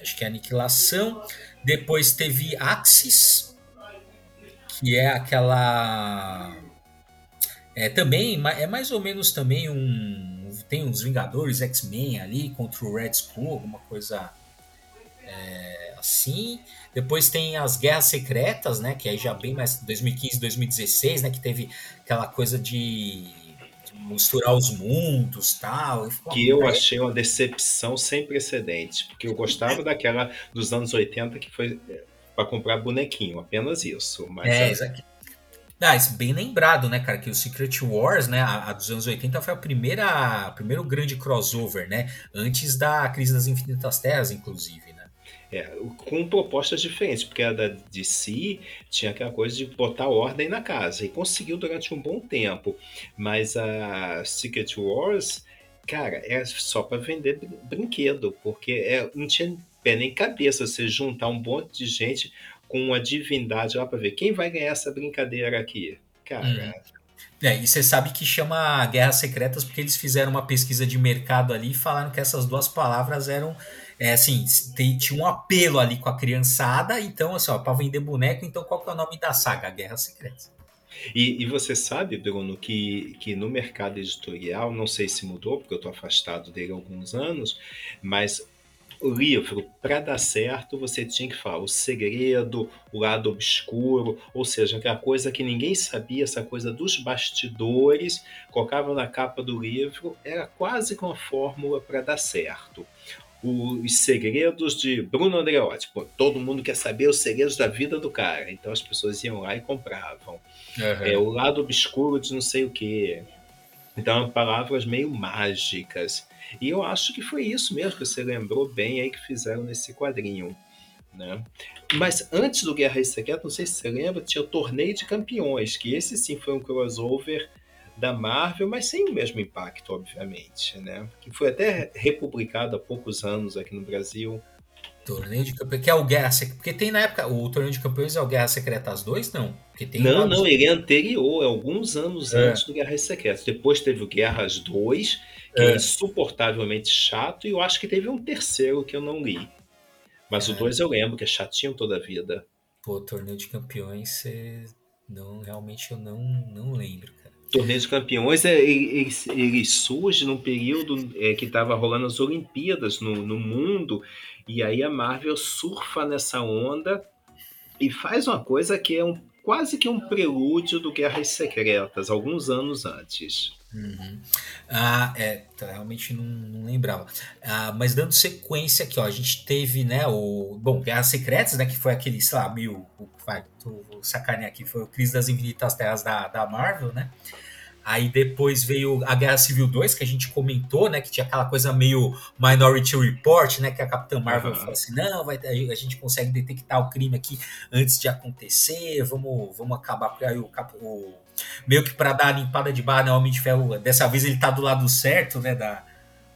Acho que é Aniquilação. Depois teve Axis, que é aquela. É também, é mais ou menos também um. Tem uns Vingadores X-Men ali contra o Red Skull, alguma coisa é, assim. Depois tem as Guerras Secretas, né? Que aí já bem mais 2015, 2016, né? Que teve aquela coisa de misturar os mundos tal. Que eu achei uma decepção sem precedentes, porque eu gostava daquela dos anos 80 que foi é, para comprar bonequinho, apenas isso. Mas é, é... Ah, isso bem lembrado, né, cara, que o Secret Wars, né, a, a, dos anos 80 foi a primeira, primeiro grande crossover, né, antes da Crise das Infinitas Terras, inclusive. É, com propostas diferentes, porque a da DC tinha aquela coisa de botar ordem na casa, e conseguiu durante um bom tempo. Mas a Secret Wars, cara, é só para vender brinquedo, porque é, não tinha pé nem cabeça você juntar um monte de gente com uma divindade lá para ver quem vai ganhar essa brincadeira aqui. Cara. Hum. É, e você sabe que chama Guerras Secretas porque eles fizeram uma pesquisa de mercado ali e falaram que essas duas palavras eram é assim, tinha um apelo ali com a criançada, então, assim, ó, pra vender boneco, então qual que é o nome da saga? Guerra Secreta. E, e, você sabe, Bruno, que, que no mercado editorial, não sei se mudou, porque eu estou afastado dele há alguns anos, mas livro, para dar certo, você tinha que falar o segredo, o lado obscuro, ou seja, aquela coisa que ninguém sabia, essa coisa dos bastidores, colocava na capa do livro, era quase com a fórmula para dar certo os segredos de Bruno Andreotti. Pô, todo mundo quer saber os segredos da vida do cara. Então as pessoas iam lá e compravam. Uhum. É, o lado obscuro de não sei o quê. Então, palavras meio mágicas. E eu acho que foi isso mesmo que você lembrou bem aí que fizeram nesse quadrinho. Né? Mas antes do Guerra Secreta, não sei se você lembra, tinha o Torneio de Campeões, que esse sim foi um crossover da Marvel, mas sem o mesmo impacto, obviamente, né? Que foi até republicado há poucos anos aqui no Brasil. Torneio de Campeões, que é o Guerra Secreta. Porque tem na época, o Torneio de Campeões é o Guerra Secretas 2, não? Porque tem não, não, ele é anterior, é alguns anos é. antes do Guerra Secretas. Depois teve o Guerras 2, que é. é insuportavelmente chato, e eu acho que teve um terceiro que eu não li. Mas é. o 2 eu lembro, que é chatinho toda a vida. Pô, Torneio de Campeões, não, realmente eu não, não lembro torneio de campeões é, ele, ele surge num período é, que estava rolando as Olimpíadas no, no mundo e aí a Marvel surfa nessa onda e faz uma coisa que é um, quase que um prelúdio do Guerras Secretas, alguns anos antes. Uhum. Ah, é, tá, realmente não, não lembrava. Ah, mas dando sequência aqui, ó, a gente teve, né, o. Bom, Guerras Secretas, né, que foi aquele, sei lá, mil. Vai, tô, vou sacanear aqui, foi o Crise das Infinitas Terras da, da Marvel, né? Aí depois veio a Guerra Civil 2, que a gente comentou, né? Que tinha aquela coisa meio Minority Report, né? Que a Capitã Marvel uhum. falou assim: não, vai, a gente consegue detectar o crime aqui antes de acontecer, vamos, vamos acabar. Aí o, o meio que para dar a limpada de barra, né? Homem de Ferro, dessa vez ele tá do lado certo, né? Da,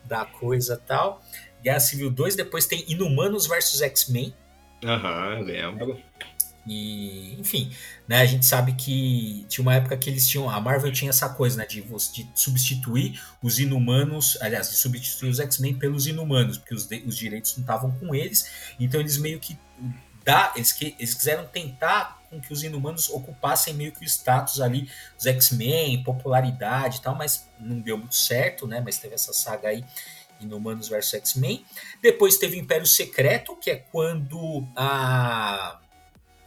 da coisa tal. Guerra Civil 2, depois tem Inumanos versus X-Men. Aham, uhum, lembro. E, enfim, né, a gente sabe que tinha uma época que eles tinham. A Marvel tinha essa coisa, né? De, de substituir os inumanos, aliás, de substituir os X-Men pelos inumanos, porque os, os direitos não estavam com eles. Então eles meio que dá, eles, que, eles quiseram tentar com que os inumanos ocupassem meio que o status ali dos X-Men, popularidade e tal, mas não deu muito certo, né? Mas teve essa saga aí. Inumanos versus X-Men. Depois teve o Império Secreto, que é quando a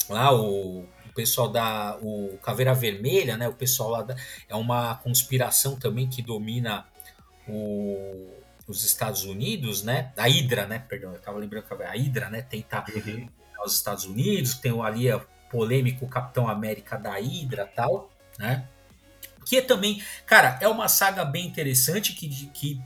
lá o pessoal da o Caveira Vermelha, né? O pessoal lá da, é uma conspiração também que domina o, os Estados Unidos, né? A Hydra, né? Perdão, eu tava lembrando que a Hydra, né? Tenta uhum. os Estados Unidos, tem ali a polêmico Capitão América da Hydra tal, né? Que é também, cara, é uma saga bem interessante que, que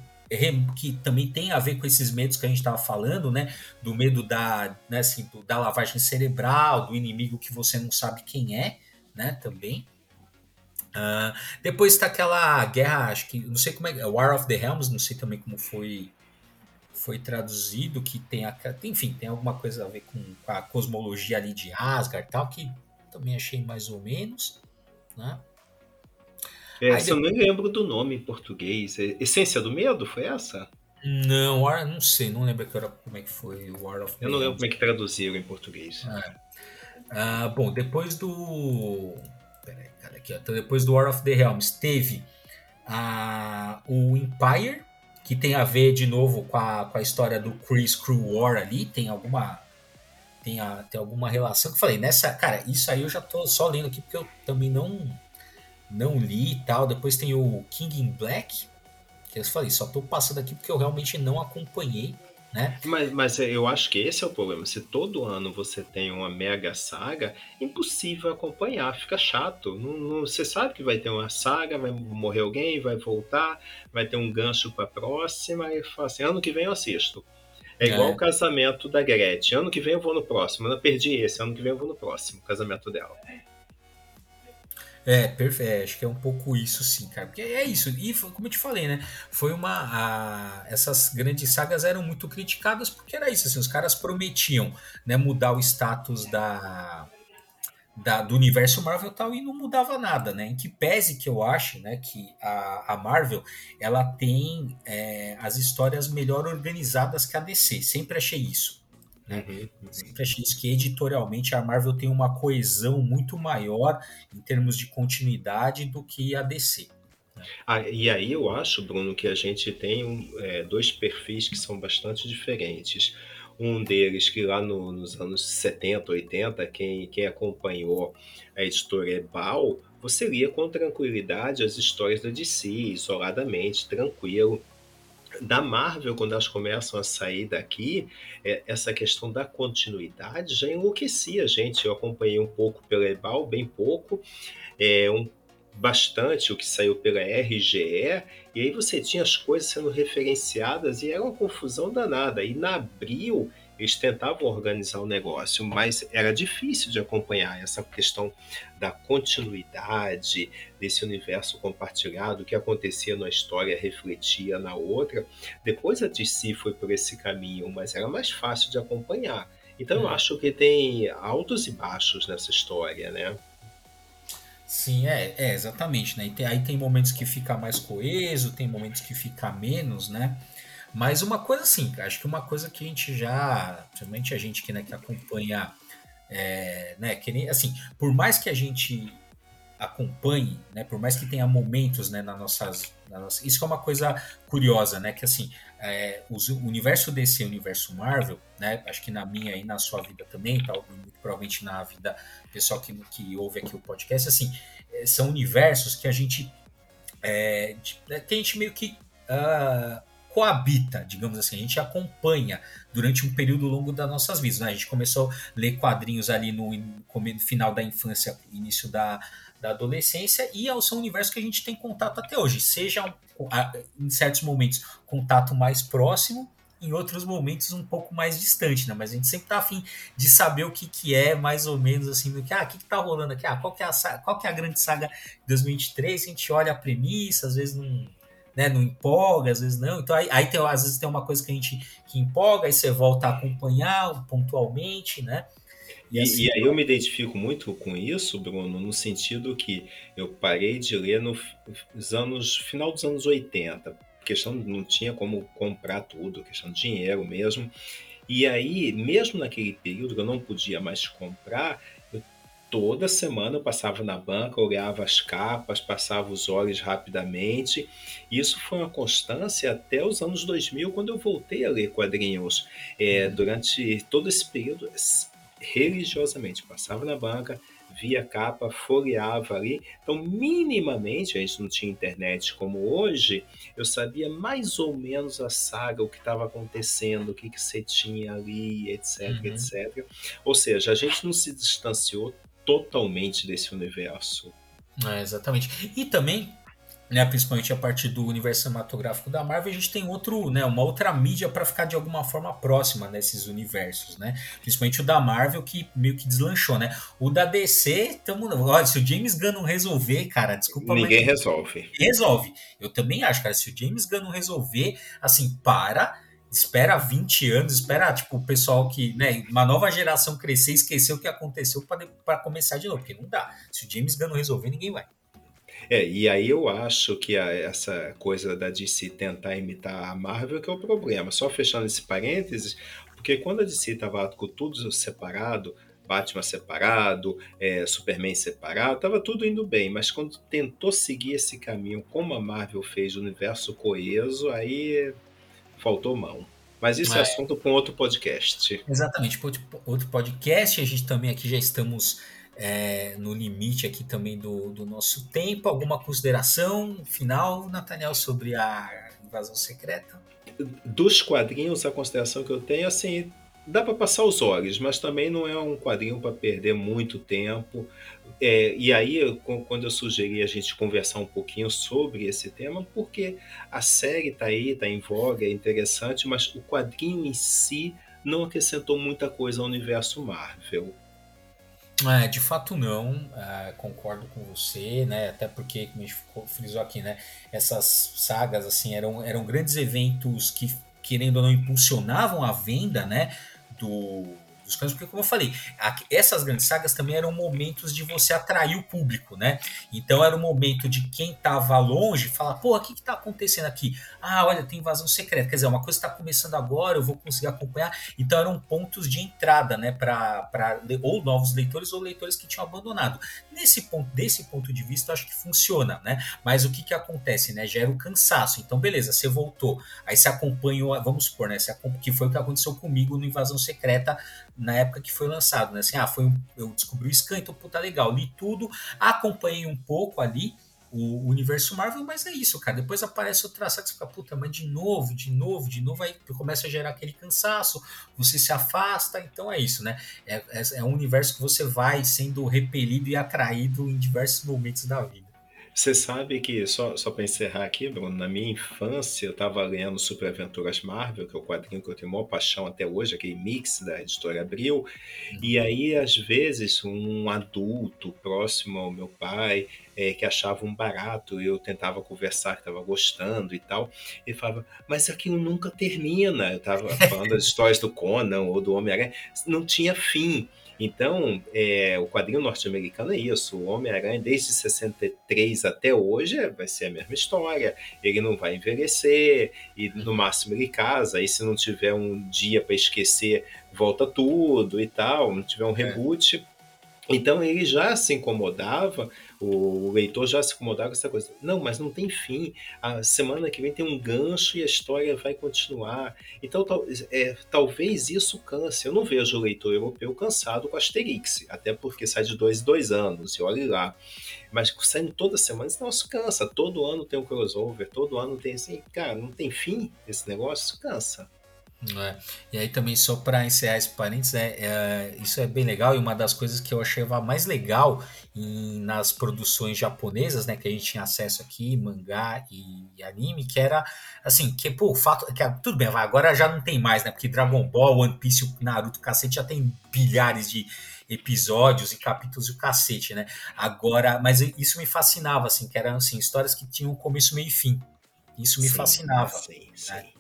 que também tem a ver com esses medos que a gente estava falando, né? Do medo da, né, assim, do, da lavagem cerebral, do inimigo que você não sabe quem é, né? Também. Uh, depois está aquela guerra, acho que não sei como é, War of the Helms, não sei também como foi foi traduzido, que tem a, enfim, tem alguma coisa a ver com, com a cosmologia ali de Asgard e tal, que também achei mais ou menos, né? É, Essa depois... eu nem lembro do nome em português. É, Essência do Medo, foi essa? Não, não sei, não lembro que era, como é que foi o War of Eu não lembro como é que traduziram em português. É. Ah, bom, depois do. Peraí, cara, aqui, ó. Então, depois do War of the Realms, teve a, o Empire, que tem a ver de novo com a, com a história do Chris Crew War ali, tem alguma. Tem, a, tem alguma relação que eu falei, nessa. Cara, isso aí eu já tô só lendo aqui porque eu também não não li e tal. Depois tem o King in Black, que eu falei, só tô passando aqui porque eu realmente não acompanhei. Né? Mas, mas eu acho que esse é o problema. Se todo ano você tem uma mega saga, impossível acompanhar, fica chato. Não, não, você sabe que vai ter uma saga, vai morrer alguém, vai voltar, vai ter um gancho para próxima, e fala assim: ano que vem eu assisto. É igual é. o casamento da Gretchen. Ano que vem eu vou no próximo. Eu perdi esse, ano que vem eu vou no próximo, casamento dela. É, perfeito. É, acho que é um pouco isso, sim, cara. Porque é isso. E como eu te falei, né? Foi uma. A, essas grandes sagas eram muito criticadas porque era isso. Assim, os caras prometiam né, mudar o status da, da, do universo Marvel e tal e não mudava nada, né? Em que pese que eu acho, né, que a, a Marvel ela tem é, as histórias melhor organizadas que a DC. Sempre achei isso. Né? Uhum, uhum. Sempre achei isso que editorialmente a Marvel tem uma coesão muito maior em termos de continuidade do que a DC. Né? Ah, e aí eu acho, Bruno, que a gente tem um, é, dois perfis que são bastante diferentes. Um deles que lá no, nos anos 70, 80, quem, quem acompanhou a editora Ebal, você lia com tranquilidade as histórias da DC, isoladamente, tranquilo da Marvel, quando elas começam a sair daqui, é, essa questão da continuidade já enlouquecia a gente. Eu acompanhei um pouco pela Ebal, bem pouco, é, um, bastante o que saiu pela RGE, e aí você tinha as coisas sendo referenciadas e era uma confusão danada. E na Abril eles tentavam organizar o negócio, mas era difícil de acompanhar essa questão da continuidade desse universo compartilhado, o que acontecia na história refletia na outra. Depois a DC foi por esse caminho, mas era mais fácil de acompanhar. Então eu uhum. acho que tem altos e baixos nessa história, né? Sim, é, é exatamente, né? Tem, aí tem momentos que fica mais coeso, tem momentos que fica menos, né? Mas uma coisa assim, acho que uma coisa que a gente já, principalmente a gente que, né, que acompanha, é, né, que nem, assim, por mais que a gente acompanhe, né, por mais que tenha momentos, né, nas nossas, na nossa, isso é uma coisa curiosa, né, que assim, é, o universo DC, o universo Marvel, né, acho que na minha e na sua vida também, tá, provavelmente na vida pessoal que, que ouve aqui o podcast, assim, é, são universos que a gente, é, que a gente meio que uh, coabita, digamos assim, a gente acompanha durante um período longo das nossas vidas. Né? A gente começou a ler quadrinhos ali no, no final da infância, início da, da adolescência, e é o universo que a gente tem contato até hoje, seja em certos momentos contato mais próximo, em outros momentos um pouco mais distante, né? Mas a gente sempre tá afim de saber o que, que é, mais ou menos assim, do que, ah, o que, que tá rolando aqui? Ah, qual que é a, qual que é a grande saga de 2023? A gente olha a premissa, às vezes não né, não empolga, às vezes não. Então aí, aí tem, às vezes tem uma coisa que a gente que empolga, aí você volta a acompanhar pontualmente, né? E, assim, e, aí eu me identifico muito com isso, Bruno, no sentido que eu parei de ler no nos anos, final dos anos 80. Questão não tinha como comprar tudo, questão de dinheiro mesmo. E aí, mesmo naquele período que eu não podia mais comprar, toda semana eu passava na banca, olhava as capas, passava os olhos rapidamente. Isso foi uma constância até os anos 2000, quando eu voltei a ler quadrinhos. É, uhum. durante todo esse período, religiosamente. Passava na banca, via capa, folheava ali. Então, minimamente, a gente não tinha internet como hoje, eu sabia mais ou menos a saga, o que estava acontecendo, o que, que você tinha ali, etc, uhum. etc. Ou seja, a gente não se distanciou totalmente desse universo. É, exatamente. E também né, principalmente a partir do universo cinematográfico da Marvel, a gente tem outro, né, uma outra mídia para ficar de alguma forma próxima nesses universos, né? Principalmente o da Marvel que meio que deslanchou, né? O da DC, tamo, olha, se o James Gunn não resolver, cara, desculpa, ninguém mas, resolve. Resolve. Eu também acho, cara, se o James Gunn não resolver, assim, para espera 20 anos, espera tipo o pessoal que, né, uma nova geração crescer, esquecer o que aconteceu para começar de novo, porque não dá. Se o James Gunn não resolver, ninguém vai. É, e aí eu acho que a, essa coisa da DC tentar imitar a Marvel que é o problema. Só fechando esse parênteses, porque quando a DC estava com tudo separado, Batman separado, é, Superman separado, estava tudo indo bem, mas quando tentou seguir esse caminho, como a Marvel fez, o universo coeso, aí faltou mão. Mas isso é, é assunto para um outro podcast. Exatamente, outro podcast. A gente também aqui já estamos é, no limite aqui também do, do nosso tempo. Alguma consideração final, Nathaniel, sobre a invasão secreta? Dos quadrinhos, a consideração que eu tenho, assim, dá para passar os olhos, mas também não é um quadrinho para perder muito tempo. É, e aí, quando eu sugeri a gente conversar um pouquinho sobre esse tema, porque a série está aí, está em voga, é interessante, mas o quadrinho em si não acrescentou muita coisa ao universo Marvel. É, de fato não, é, concordo com você, né? Até porque, como a gente frisou aqui, né? Essas sagas assim eram, eram grandes eventos que, querendo ou não, impulsionavam a venda, né? Do, dos porque como eu falei, essas grandes sagas também eram momentos de você atrair o público, né? Então era o momento de quem tava longe falar, pô, o que que tá acontecendo aqui? Ah, olha, tem invasão secreta, quer dizer, uma coisa está começando agora, eu vou conseguir acompanhar. Então eram pontos de entrada, né, para ou novos leitores ou leitores que tinham abandonado. Nesse ponto, desse ponto de vista, acho que funciona, né? Mas o que que acontece, né? Gera o cansaço. Então, beleza, você voltou, aí você acompanhou, vamos supor, né, você, que foi o que aconteceu comigo no Invasão Secreta na época que foi lançado, né? Assim, ah, foi um, eu descobri o Scan, então puta legal, li tudo, acompanhei um pouco ali o universo Marvel, mas é isso, cara. Depois aparece outra saga, você fica, puta, mas de novo, de novo, de novo, aí começa a gerar aquele cansaço, você se afasta, então é isso, né? É, é, é um universo que você vai sendo repelido e atraído em diversos momentos da vida. Você sabe que, só, só para encerrar aqui, Bruno, na minha infância eu estava lendo Super Aventuras Marvel, que é o quadrinho que eu tenho maior paixão até hoje, aquele mix da editora Abril. Uhum. E aí, às vezes, um adulto próximo ao meu pai, é, que achava um barato, eu tentava conversar, que estava gostando e tal, ele falava, mas aquilo nunca termina. Eu estava falando das histórias do Conan ou do Homem-Aranha, não tinha fim. Então, é, o quadrinho norte-americano é isso. O Homem-Aranha, desde 63 até hoje, vai ser a mesma história. Ele não vai envelhecer, e no máximo ele casa. E se não tiver um dia para esquecer, volta tudo e tal. Não tiver um é. reboot. É. Então ele já se incomodava o leitor já se incomodava com essa coisa. Não, mas não tem fim. A semana que vem tem um gancho e a história vai continuar. Então, tal, é, talvez isso canse. Eu não vejo o leitor europeu cansado com Asterix, até porque sai de dois em dois anos, e olhe lá. Mas saindo toda semana, isso não se cansa. Todo ano tem um crossover, todo ano tem assim, cara, não tem fim esse negócio, cansa. É. E aí também só para encerrar esse parênteses, é, é, isso é bem legal e uma das coisas que eu achei mais legal em, nas produções japonesas, né, que a gente tinha acesso aqui, mangá e, e anime, que era assim, que pô, o fato que tudo bem, agora já não tem mais, né, porque Dragon Ball, One Piece, Naruto, cacete já tem bilhares de episódios e capítulos e o cacete, né? Agora, mas isso me fascinava assim, que eram assim histórias que tinham começo, meio e fim. Isso me sim, fascinava. Sim, né? sim.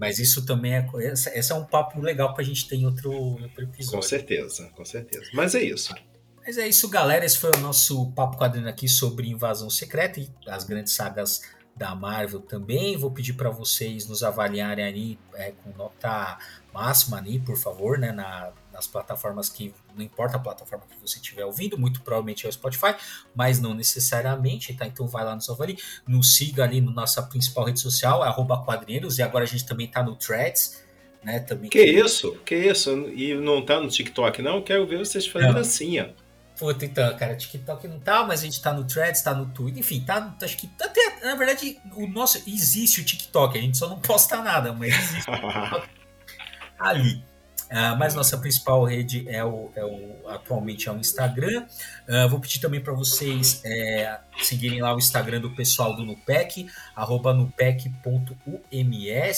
Mas isso também é. Esse é um papo legal para a gente ter em outro, outro episódio. Com certeza, com certeza. Mas é isso. Mas é isso, galera. Esse foi o nosso papo quadrinho aqui sobre Invasão Secreta e as grandes sagas da Marvel também. Vou pedir para vocês nos avaliarem ali é, com nota máxima ali, por favor, né, na, nas plataformas que não importa a plataforma que você estiver ouvindo, muito provavelmente é o Spotify, mas não necessariamente, tá? Então vai lá nos avalie, nos siga ali na nossa principal rede social, é quadrinheiros, e agora a gente também tá no Threads, né? Também. Que isso? Que isso? E não tá no TikTok, não? Quero ver vocês fazendo dancinha. Puta, então, cara, TikTok não tá, mas a gente tá no Threads, tá no Twitter, enfim, tá, acho que até, na verdade, o nosso, existe o TikTok, a gente só não posta nada, mas existe o TikTok ali. Uh, mas nossa principal rede é o, é o atualmente é o Instagram. Uh, vou pedir também para vocês é, seguirem lá o Instagram do pessoal do Nupec, arroba nupec.ums.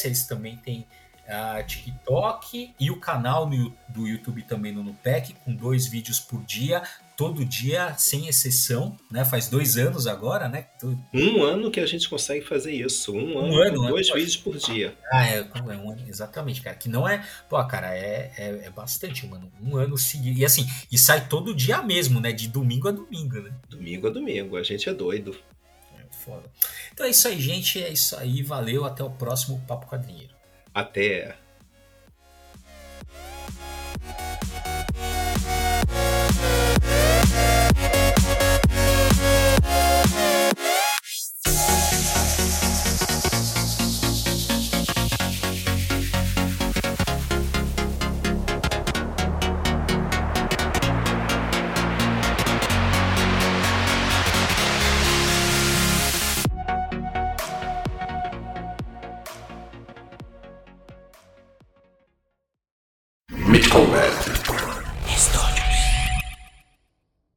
Eles também têm a TikTok e o canal no, do YouTube também no Nupec, com dois vídeos por dia, todo dia, sem exceção, né? Faz dois anos agora, né? Um ano que a gente consegue fazer isso. Um, um ano, ano, dois né? vídeos por dia. Ah, é, é um ano, exatamente, cara. Que não é. Pô, cara, é, é, é bastante, mano. Um ano seguido. E assim, e sai todo dia mesmo, né? De domingo a domingo, né? Domingo a domingo. A gente é doido. É foda. Então é isso aí, gente. É isso aí. Valeu. Até o próximo Papo Quadrinheiro. Até.